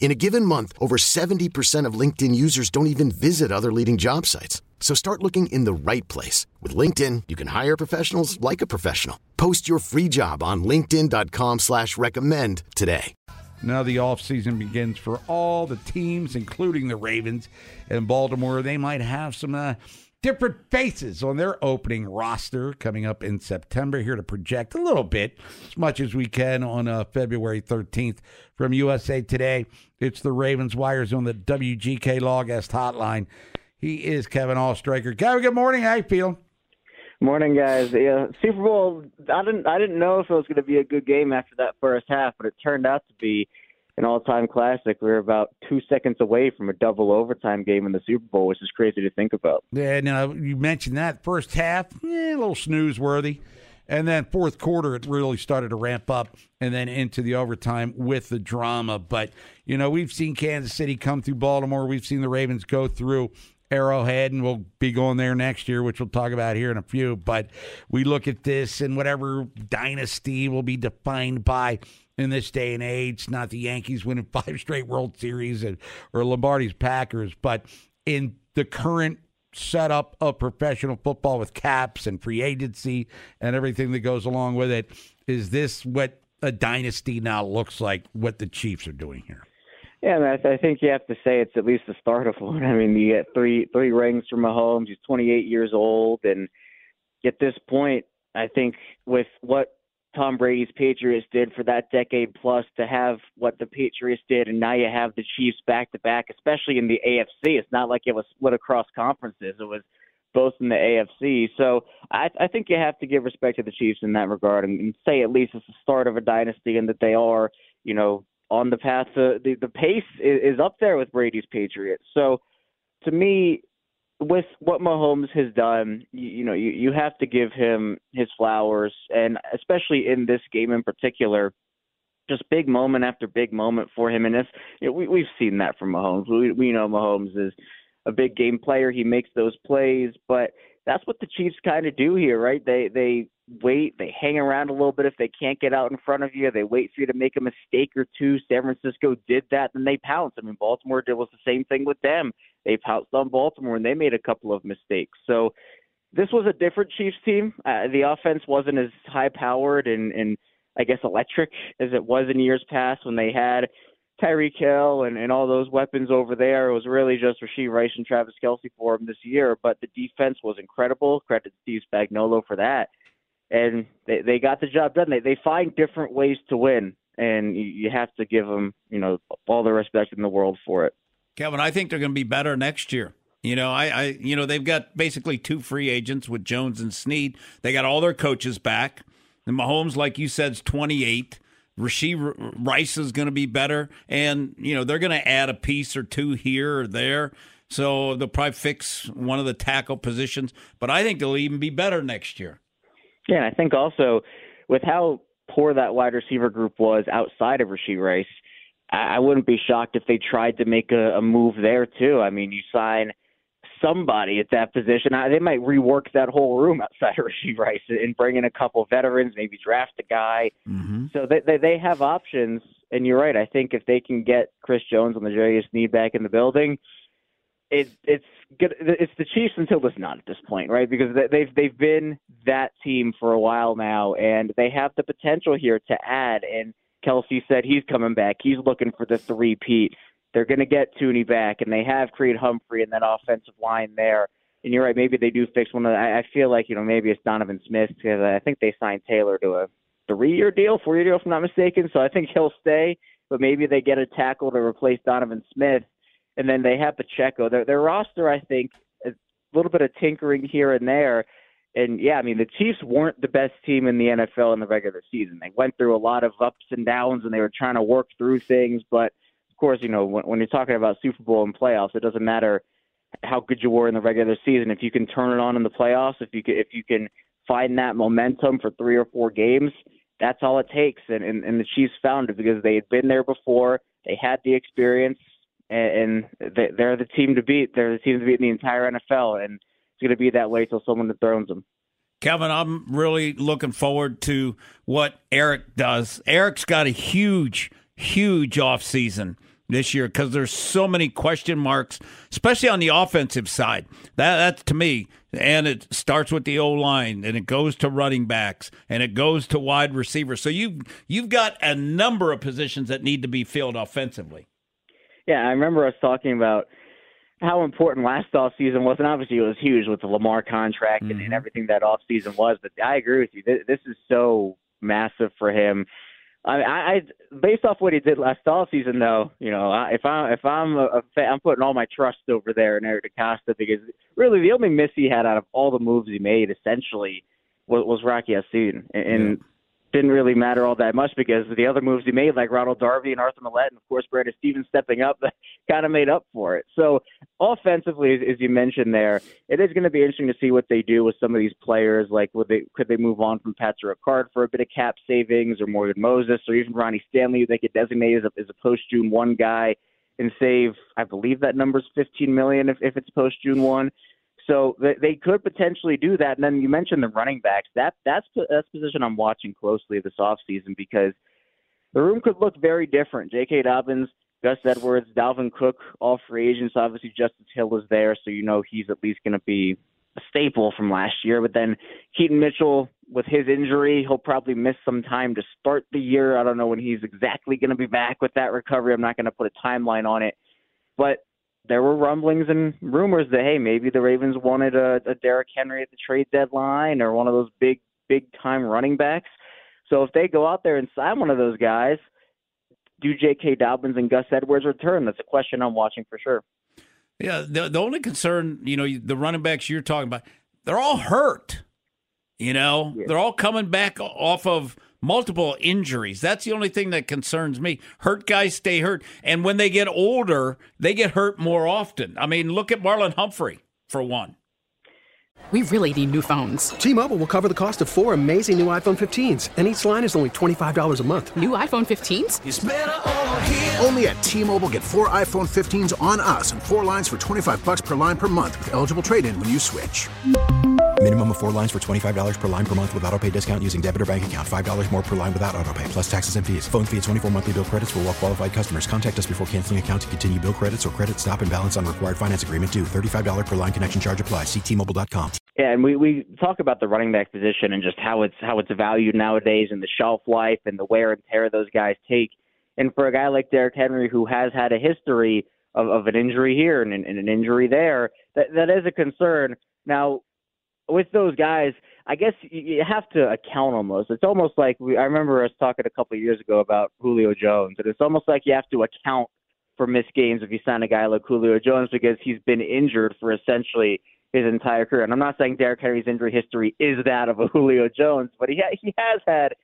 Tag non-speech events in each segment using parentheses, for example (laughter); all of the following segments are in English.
In a given month, over 70% of LinkedIn users don't even visit other leading job sites. So start looking in the right place. With LinkedIn, you can hire professionals like a professional. Post your free job on linkedin.com slash recommend today. Now the offseason begins for all the teams, including the Ravens and Baltimore. They might have some uh, different faces on their opening roster coming up in September. Here to project a little bit, as much as we can, on uh, February 13th from USA Today. It's the Ravens Wires on the WGK Lawguest Hotline. He is Kevin Oestreicher. Kevin, good morning. How you feeling? Morning, guys. Yeah, Super Bowl. I didn't. I didn't know if it was going to be a good game after that first half, but it turned out to be an all-time classic. We were about two seconds away from a double overtime game in the Super Bowl, which is crazy to think about. Yeah, now you mentioned that first half, eh, a little snooze worthy. And then fourth quarter, it really started to ramp up and then into the overtime with the drama. But, you know, we've seen Kansas City come through Baltimore. We've seen the Ravens go through Arrowhead, and we'll be going there next year, which we'll talk about here in a few. But we look at this and whatever dynasty will be defined by in this day and age, not the Yankees winning (laughs) five straight World Series and, or Lombardi's Packers, but in the current setup of professional football with caps and free agency and everything that goes along with it, is this what a dynasty now looks like, what the Chiefs are doing here? Yeah, I think you have to say it's at least the start of (laughs) one. I mean, you get three three rings from Mahomes. He's 28 years old, and at this point, I think with what Tom Brady's Patriots did for that decade plus to have what the Patriots did, and now you have the Chiefs back to back, especially in the AFC. It's not like it was split across conferences; it was both in the AFC. So I, I think you have to give respect to the Chiefs in that regard, and, and say at least it's the start of a dynasty, and that they are, you know, on the path to the the pace is, is up there with Brady's Patriots. So to me, with what Mahomes has done, you, you know, you, you have to give him his flowers, and especially in this game in particular, just big moment after big moment for him. And this, you know, we we've seen that from Mahomes. We we know Mahomes is a big game player. He makes those plays, but that's what the Chiefs kind of do here, right? They they wait, they hang around a little bit if they can't get out in front of you. They wait for you to make a mistake or two. San Francisco did that, and they pounce. I mean, Baltimore did was the same thing with them. They pounced on Baltimore, and they made a couple of mistakes. So this was a different Chiefs team. Uh, the offense wasn't as high powered and and I guess electric as it was in years past when they had Tyreek Hill and, and all those weapons over there. It was really just Rashee Rice and Travis Kelce for him this year. But the defense was incredible. Credit Steve Spagnuolo for that and they they got the job done. They they find different ways to win, and you, you have to give them you know all the respect in the world for it. Kevin, I think they're going to be better next year. You know, I, I, you know, they've got basically two free agents with Jones and Snead. They got all their coaches back. And Mahomes, like you said, is 28. Rashee Rice is going to be better. And, you know, they're going to add a piece or two here or there. So they'll probably fix one of the tackle positions. But I think they'll even be better next year. Yeah, and I think also with how poor that wide receiver group was outside of Rashee Rice, I wouldn't be shocked if they tried to make a, a move there too. I mean, you sign somebody at that position. They might rework that whole room outside of Rashee Rice and bring in a couple of veterans, maybe draft a guy. Mm-hmm. So they, they they have options. And you're right. I think if they can get Chris Jones on the Jarius Sneed back in the building, it it's good. It's the Chiefs until it's not at this point, right? Because they've they've been that team for a while now, and they have the potential here to add. And Kelce said he's coming back. He's looking for the three-peat. They're going to get Thuney back, and they have Creed Humphrey and that offensive line there. And you're right. Maybe they do fix one of. The, I feel like you know maybe it's Donovan Smith because I think they signed Taylor to a three year deal, four year deal, if I'm not mistaken. So I think he'll stay, but maybe they get a tackle to replace Donovan Smith, and then they have Pacheco. Their their roster, I think, a little bit of tinkering here and there. And yeah, I mean the Chiefs weren't the best team in the NFL in the regular season. They went through a lot of ups and downs, and they were trying to work through things. But of course, you know when, when you're talking about Super Bowl and playoffs, it doesn't matter how good you were in the regular season. If you can turn it on in the playoffs, if you can, if you can find that momentum for three or four games, that's all it takes. And, and, and the Chiefs found it because they had been there before. They had the experience, and, and they, they're the team to beat. They're the team to beat in the entire NFL, and it's going to be that way till someone dethrones them. Kevin, I'm really looking forward to what Eric does. Eric's got a huge, huge off season this year because there's so many question marks, especially on the offensive side. That that's to me, and it starts with the O line, and it goes to running backs, and it goes to wide receivers. So you you've got a number of positions that need to be filled offensively. Yeah, I remember us talking about how important last off season was, and obviously it was huge with the Lamar contract mm-hmm. and, and mm-hmm. everything that off season was. But I agree with you. This, this is so massive for him. I, I based off what he did last off season, though, you know, if I if I'm a, a fan, I'm putting all my trust over there in Eric DeCosta because really the only miss he had out of all the moves he made essentially was, was Rock Ya-Sin, and, and didn't really matter all that much because the other moves he made, like Ronald Darby and Arthur Maulet, and of course Brandon Stephens stepping up, (laughs) kind of made up for it. So offensively, as, as you mentioned there, it is going to be interesting to see what they do with some of these players. Like, would they could they move on from Patrick Ricard for a bit of cap savings, or Morgan Moses, or even Ronnie Stanley, they could designate as a, as a post June one guy and save, I believe that number's 15 million if, if it's post June one. So they could potentially do that. And then you mentioned the running backs. That that's that's position I'm watching closely this offseason because the room could look very different. J.K. Dobbins, Gus Edwards, Dalvin Cook, all free agents. Obviously, Justice Hill is there, so you know he's at least going to be a staple from last year. But then Keaton Mitchell, with his injury, he'll probably miss some time to start the year. I don't know when he's exactly going to be back with that recovery. I'm not going to put a timeline on it. But there were rumblings and rumors that hey, maybe the Ravens wanted a, a Derrick Henry at the trade deadline or one of those big big time running backs. So if they go out there and sign one of those guys, do J.K. Dobbins and Gus Edwards return? That's a question I'm watching for sure. Yeah, the the only concern, you know, the running backs you're talking about, they're all hurt. You know, yeah. they're all coming back off of multiple injuries. That's the only thing that concerns me. Hurt guys stay hurt. And when they get older, they get hurt more often. I mean, look at Marlon Humphrey, for one. We really need new phones. T Mobile will cover the cost of four amazing new iPhone 15s, and each line is only $25 a month. New iPhone 15s? Only at T Mobile get four iPhone 15s on us and four lines for 25 bucks per line per month with eligible trade in when you switch. Minimum of four lines for $25 per line per month with auto pay discount using debit or bank account. $5 more per line without auto pay, plus taxes and fees. Phone fee at 24 monthly bill credits for all well qualified customers. Contact us before canceling account to continue bill credits or credit stop and balance on required finance agreement due. $35 per line connection charge apply. Ctmobile.com. Yeah, and we, we talk about the running back position and just how it's how it's valued nowadays and the shelf life and the wear and tear those guys take. And for a guy like Derrick Henry who has had a history of, of an injury here and, and an injury there, that that is a concern. Now, with those guys, I guess you have to account almost. It's almost like we, I remember us talking a couple of years ago about Julio Jones, and it's almost like you have to account for missed games if you sign a guy like Julio Jones because he's been injured for essentially his entire career. And I'm not saying Derrick Henry's injury history is that of a (laughs) Julio Jones, but he ha- he has had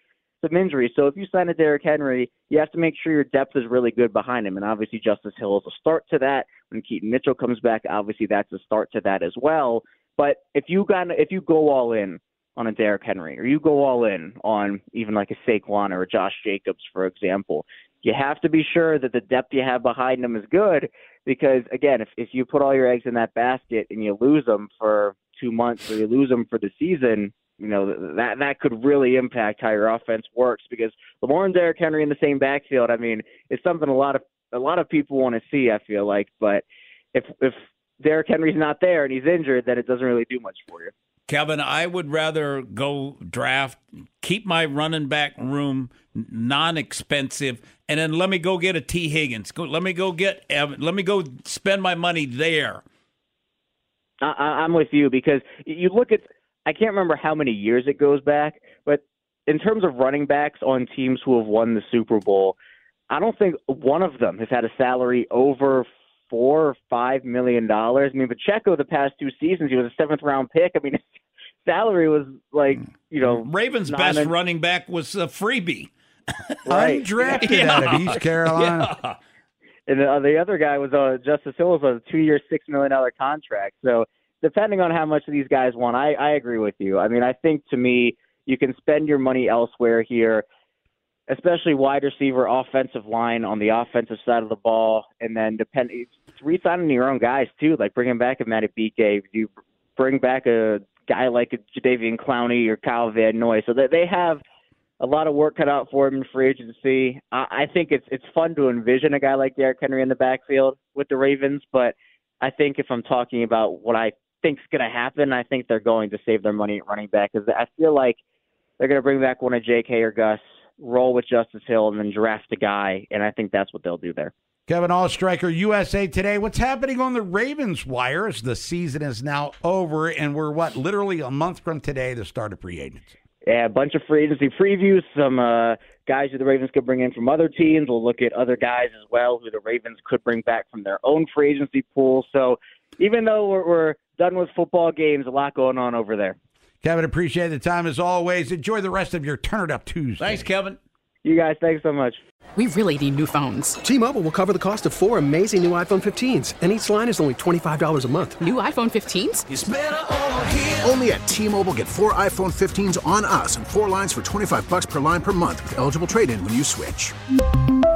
some injuries. So if you sign a Derrick Henry, you have to make sure your depth is really good behind him. And obviously Justice Hill is a start to that. When Keaton Mitchell comes back, obviously that's a start to that as well. But if you got if you go all in on a Derrick Henry, or you go all in on even like a Saquon or a Josh Jacobs, for example, you have to be sure that the depth you have behind them is good. Because again, if if you put all your eggs in that basket and you lose them for two months or you lose them for the season, you know that that could really impact how your offense works. Because Lamar and Derrick Henry in the same backfield, I mean, it's something a lot of a lot of people want to see. I feel like, but if if Derrick Henry's not there and he's injured, then it doesn't really do much for you. Kevin, I would rather go draft, keep my running back room non-expensive, and then let me go get a Tee Higgins. Go, let me go get Evan. Let me go spend my money there. I, I'm with you because you look at. I can't remember how many years it goes back, but in terms of running backs on teams who have won the Super Bowl, I don't think one of them has had a salary over four or five million dollars. I mean, Pacheco the past two seasons he was a seventh round pick. I mean, (laughs) his salary was like you know Ravens' best nine- running back was a freebie. (laughs) Right. Undrafted Yeah. out of East Carolina. Yeah. and the, uh, the other guy was uh, Justice Hill was on a two-year, six million dollar contract. So depending on how much these guys want, I, I agree with you. I mean, I think to me, you can spend your money elsewhere here, especially wide receiver, offensive line on the offensive side of the ball, and then depend it's re-signing your own guys too, like bringing back a Matty BK. You bring back a guy like a Jadeveon Clowney or Kyle Van Noy, so that they have a lot of work cut out for him in free agency. I, I think it's it's fun to envision a guy like Derrick Henry in the backfield with the Ravens, but I think if I'm talking about what I think's going to happen, I think they're going to save their money at running back because I feel like they're going to bring back one of J.K. or Gus, roll with Justice Hill, and then draft a guy, and I think that's what they'll do there. Kevin Oestreicher, USA Today. What's happening on the Ravens wire as the season is now over, and we're what literally a month from today, the start of free agency. Yeah, a bunch of free agency previews, some uh, guys who the Ravens could bring in from other teams. We'll look at other guys as well who the Ravens could bring back from their own free agency pool. So even though we're, we're done with football games, a lot going on over there. Kevin, appreciate the time as always. Enjoy the rest of your Turn It Up Tuesday. Thanks, Kevin. You guys, thanks so much. We really need new phones. T-Mobile will cover the cost of four amazing new iPhone 15s, and each line is only $25 a month. New iPhone 15s? Only at T-Mobile get four iPhone 15s on us and four lines for 25 bucks per line per month with eligible trade-in when you switch.